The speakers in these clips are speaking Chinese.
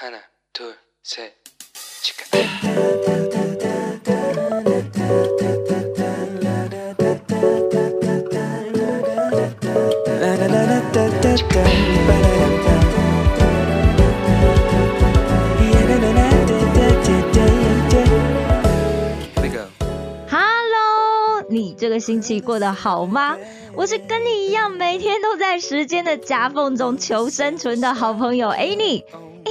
하나, 둘, 셋, 치카. Here we go. Hello，你这个星期过得好吗？我是跟你一样每天都在时间的夹缝中求生存的好朋友 Annie。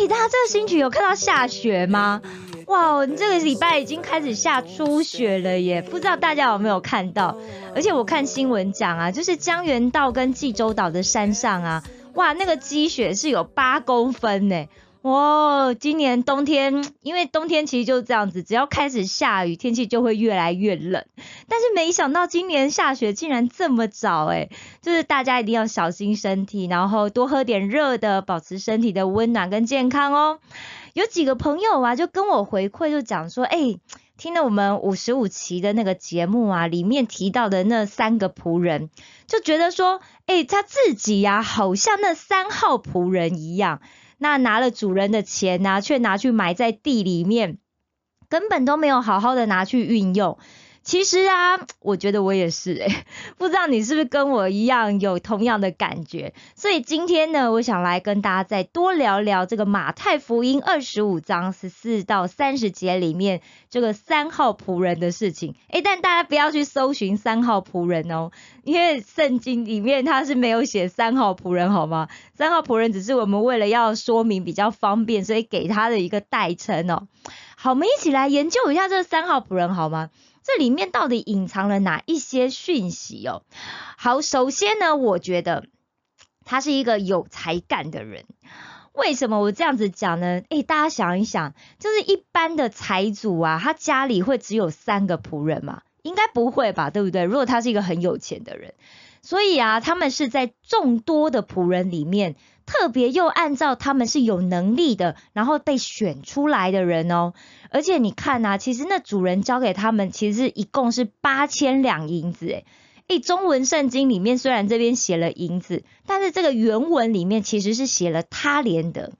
大家这个星期有看到下雪吗？哇，你这个礼拜已经开始下初雪了耶！不知道大家有没有看到？而且我看新闻讲啊，就是江原道跟济州岛的山上啊，哇，那个积雪是有八公分呢。哇，今年冬天，因为冬天其实就是这样子，只要开始下雨，天气就会越来越冷。但是没想到今年下雪竟然这么早，诶就是大家一定要小心身体，然后多喝点热的，保持身体的温暖跟健康哦。有几个朋友啊，就跟我回馈，就讲说，哎，听了我们五十五期的那个节目啊，里面提到的那三个仆人，就觉得说，哎，他自己呀，好像那三号仆人一样。那拿了主人的钱呢，却拿去埋在地里面，根本都没有好好的拿去运用。其实啊，我觉得我也是诶，不知道你是不是跟我一样有同样的感觉。所以今天呢，我想来跟大家再多聊聊这个马太福音二十五章十四到三十节里面这个三号仆人的事情。诶，但大家不要去搜寻三号仆人哦，因为圣经里面它是没有写三号仆人，好吗？三号仆人只是我们为了要说明比较方便，所以给他的一个代称哦。好，我们一起来研究一下这三号仆人好吗？这里面到底隐藏了哪一些讯息哦？好，首先呢，我觉得他是一个有才干的人。为什么我这样子讲呢？诶，大家想一想，就是一般的财主啊，他家里会只有三个仆人吗？应该不会吧，对不对？如果他是一个很有钱的人，所以啊，他们是在众多的仆人里面，特别又按照他们是有能力的，然后被选出来的人哦。而且你看呐，其实那主人交给他们，其实一共是八千两银子，诶诶，中文圣经里面虽然这边写了银子，但是这个原文里面其实是写了他连德。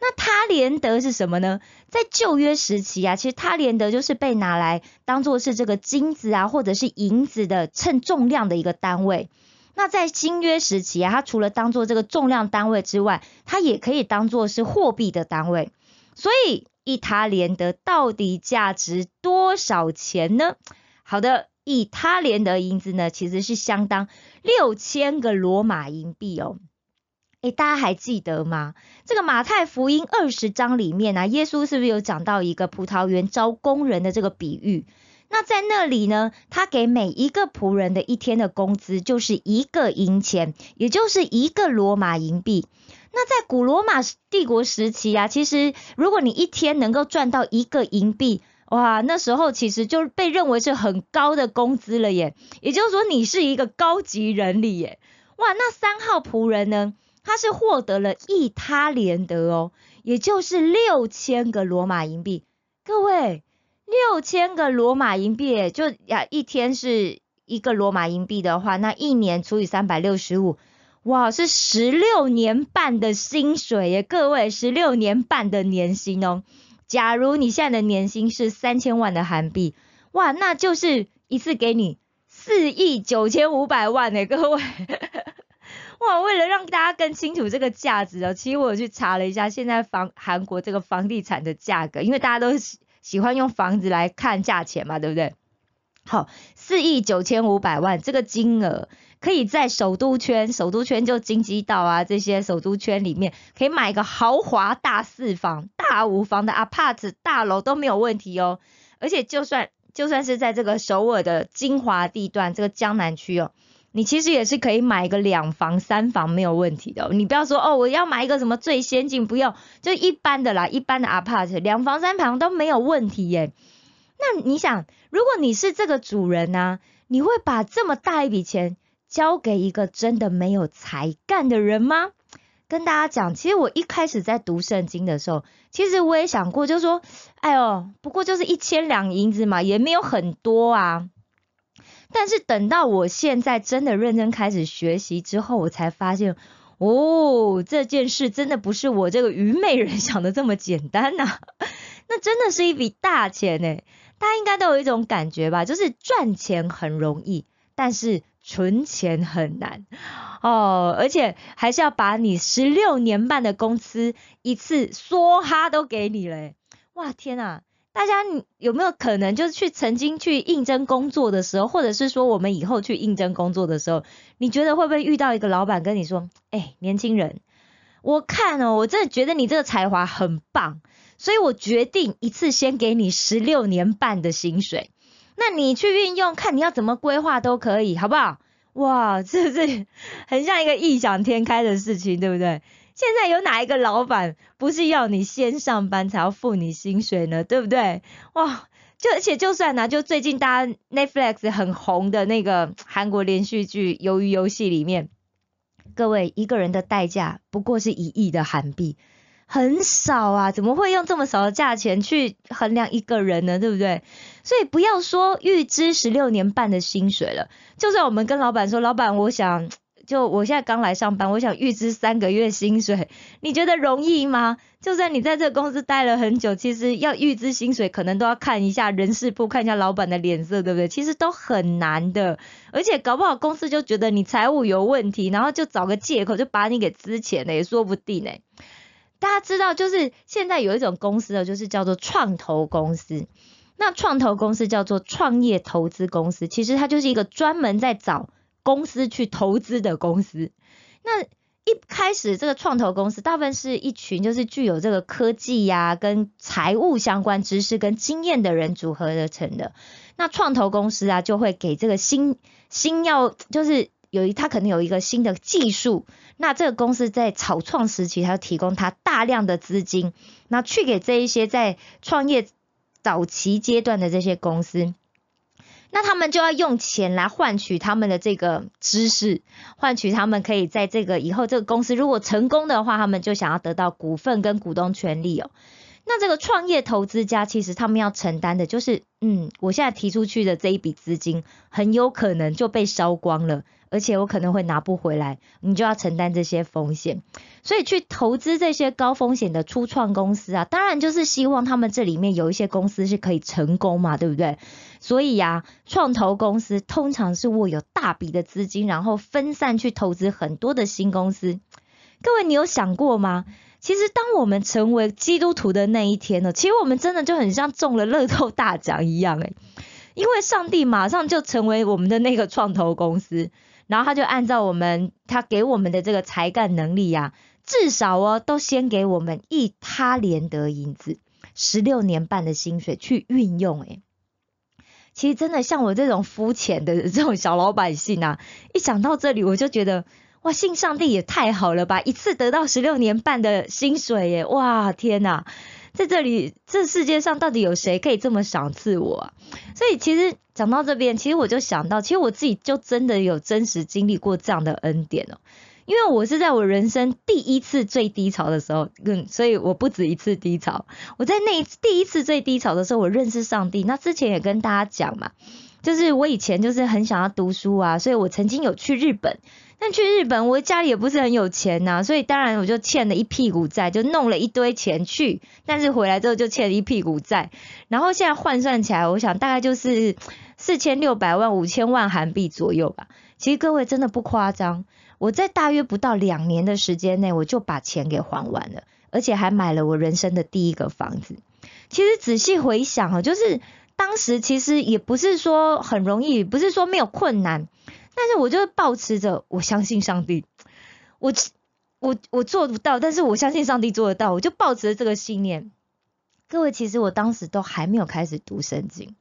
那他连德是什么呢？在旧约时期啊，其实他连德就是被拿来当做是这个金子啊，或者是银子的称重量的一个单位。那在新约时期啊，它除了当做这个重量单位之外，它也可以当做是货币的单位。所以一他连德到底价值多少钱呢？好的，一他连德银子呢，其实是相当六千个罗马银币哦。诶，大家还记得吗？这个马太福音二十章里面啊，耶稣是不是有讲到一个葡萄园招工人的这个比喻？那在那里呢，他给每一个仆人的一天的工资就是一个银钱，也就是一个罗马银币。那在古罗马帝国时期啊，其实如果你一天能够赚到一个银币，哇，那时候其实就被认为是很高的工资了耶。也就是说，你是一个高级人力耶。哇，那三号仆人呢？他是获得了一他连德哦，也就是六千个罗马银币。各位，六千个罗马银币，就呀一天是一个罗马银币的话，那一年除以三百六十五，哇，是十六年半的薪水耶！各位，十六年半的年薪哦。假如你现在的年薪是三千万的韩币，哇，那就是一次给你四亿九千五百万呢，各位。哇，为了让大家更清楚这个价值哦，其实我去查了一下，现在房韩国这个房地产的价格，因为大家都喜欢用房子来看价钱嘛，对不对？好，四亿九千五百万这个金额，可以在首都圈，首都圈就京畿道啊这些首都圈里面，可以买一个豪华大四房、大五房的 apart 大楼都没有问题哦。而且就算就算是在这个首尔的精华地段，这个江南区哦。你其实也是可以买一个两房三房没有问题的，你不要说哦，我要买一个什么最先进，不用就一般的啦，一般的 apart 两房三房都没有问题耶。那你想，如果你是这个主人呢，你会把这么大一笔钱交给一个真的没有才干的人吗？跟大家讲，其实我一开始在读圣经的时候，其实我也想过，就说，哎呦，不过就是一千两银子嘛，也没有很多啊。但是等到我现在真的认真开始学习之后，我才发现，哦，这件事真的不是我这个愚昧人 想的这么简单呐，那真的是一笔大钱呢。大家应该都有一种感觉吧，就是赚钱很容易，但是存钱很难哦，而且还是要把你十六年半的工资一次梭哈都给你嘞。哇，天啊！大家有没有可能就是去曾经去应征工作的时候，或者是说我们以后去应征工作的时候，你觉得会不会遇到一个老板跟你说：“哎，年轻人，我看哦，我真的觉得你这个才华很棒，所以我决定一次先给你十六年半的薪水，那你去运用，看你要怎么规划都可以，好不好？”哇，这是很像一个异想天开的事情，对不对？现在有哪一个老板不是要你先上班才要付你薪水呢？对不对？哇，就而且就算呢，就最近大家 Netflix 很红的那个韩国连续剧《鱿鱼游戏》里面，各位一个人的代价不过是一亿的韩币，很少啊，怎么会用这么少的价钱去衡量一个人呢？对不对？所以不要说预支十六年半的薪水了，就算我们跟老板说，老板，我想。就我现在刚来上班，我想预支三个月薪水，你觉得容易吗？就算你在这个公司待了很久，其实要预支薪水，可能都要看一下人事部，看一下老板的脸色，对不对？其实都很难的，而且搞不好公司就觉得你财务有问题，然后就找个借口就把你给资钱了，也说不定呢。大家知道，就是现在有一种公司的，就是叫做创投公司。那创投公司叫做创业投资公司，其实它就是一个专门在找。公司去投资的公司，那一开始这个创投公司大部分是一群就是具有这个科技呀跟财务相关知识跟经验的人组合而成的。那创投公司啊就会给这个新新要就是有一他可能有一个新的技术，那这个公司在草创时期，它提供他大量的资金，那去给这一些在创业早期阶段的这些公司。那他们就要用钱来换取他们的这个知识，换取他们可以在这个以后这个公司如果成功的话，他们就想要得到股份跟股东权利哦。那这个创业投资家其实他们要承担的就是，嗯，我现在提出去的这一笔资金很有可能就被烧光了。而且我可能会拿不回来，你就要承担这些风险。所以去投资这些高风险的初创公司啊，当然就是希望他们这里面有一些公司是可以成功嘛，对不对？所以呀，创投公司通常是握有大笔的资金，然后分散去投资很多的新公司。各位，你有想过吗？其实当我们成为基督徒的那一天呢，其实我们真的就很像中了乐透大奖一样诶，因为上帝马上就成为我们的那个创投公司。然后他就按照我们他给我们的这个才干能力呀，至少哦都先给我们一他连得银子，十六年半的薪水去运用诶其实真的像我这种肤浅的这种小老百姓啊，一想到这里我就觉得哇，信上帝也太好了吧，一次得到十六年半的薪水耶，哇天哪！在这里，这世界上到底有谁可以这么赏赐我啊？所以其实讲到这边，其实我就想到，其实我自己就真的有真实经历过这样的恩典哦。因为我是在我人生第一次最低潮的时候，嗯，所以我不止一次低潮。我在那一次第一次最低潮的时候，我认识上帝。那之前也跟大家讲嘛，就是我以前就是很想要读书啊，所以我曾经有去日本。但去日本，我家里也不是很有钱呐，所以当然我就欠了一屁股债，就弄了一堆钱去，但是回来之后就欠了一屁股债，然后现在换算起来，我想大概就是四千六百万、五千万韩币左右吧。其实各位真的不夸张，我在大约不到两年的时间内，我就把钱给还完了，而且还买了我人生的第一个房子。其实仔细回想啊，就是当时其实也不是说很容易，不是说没有困难。但是我就保持着，我相信上帝，我我我做不到，但是我相信上帝做得到，我就保持着这个信念。各位，其实我当时都还没有开始读圣经，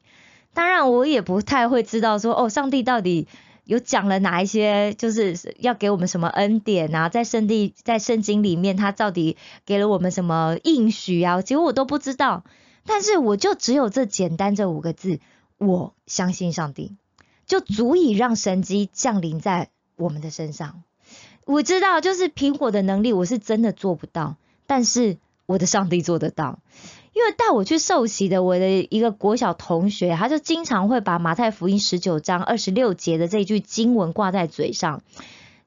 当然我也不太会知道说，哦，上帝到底有讲了哪一些，就是要给我们什么恩典啊，在圣地在圣经里面，他到底给了我们什么应许啊？其实我都不知道，但是我就只有这简单这五个字，我相信上帝。就足以让神机降临在我们的身上。我知道，就是凭我的能力，我是真的做不到，但是我的上帝做得到。因为带我去受洗的我的一个国小同学，他就经常会把马太福音十九章二十六节的这句经文挂在嘴上。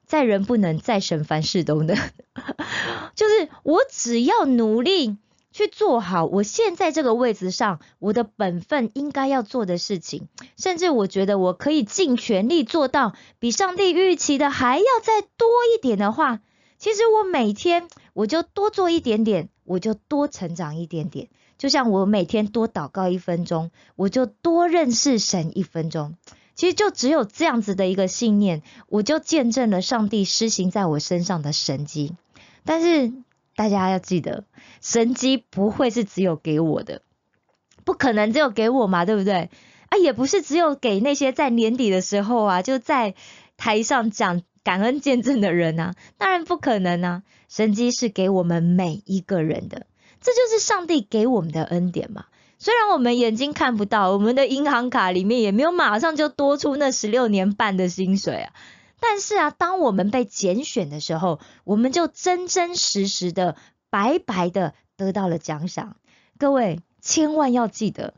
在人不能，在神凡事都能。就是我只要努力去做好我现在这个位置上我的本分应该要做的事情，甚至我觉得我可以尽全力做到比上帝预期的还要再多一点的话，其实我每天我就多做一点点，我就多成长一点点。就像我每天多祷告一分钟，我就多认识神一分钟。其实就只有这样子的一个信念，我就见证了上帝施行在我身上的神迹。但是大家要记得，神机不会是只有给我的，不可能只有给我嘛，对不对？啊，也不是只有给那些在年底的时候啊，就在台上讲感恩见证的人啊，当然不可能啊。神机是给我们每一个人的，这就是上帝给我们的恩典嘛。虽然我们眼睛看不到，我们的银行卡里面也没有马上就多出那十六年半的薪水啊，但是啊，当我们被拣选的时候，我们就真真实实的、白白的得到了奖赏。各位千万要记得，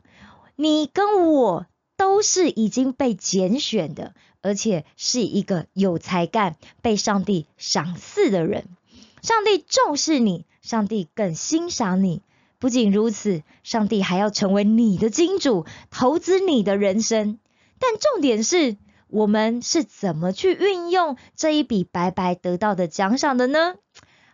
你跟我都是已经被拣选的，而且是一个有才干、被上帝赏赐的人。上帝重视你，上帝更欣赏你。不仅如此，上帝还要成为你的金主，投资你的人生。但重点是我们是怎么去运用这一笔白白得到的奖赏的呢？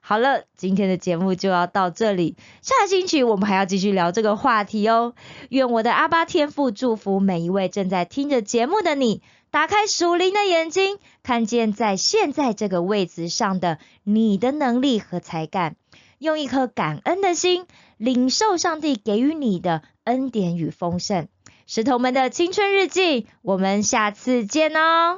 好了，今天的节目就要到这里，下星期我们还要继续聊这个话题哦。愿我的阿巴天父祝福每一位正在听着节目的你，打开属灵的眼睛，看见在现在这个位置上的你的能力和才干。用一颗感恩的心，领受上帝给予你的恩典与丰盛。石头们的青春日记，我们下次见哦。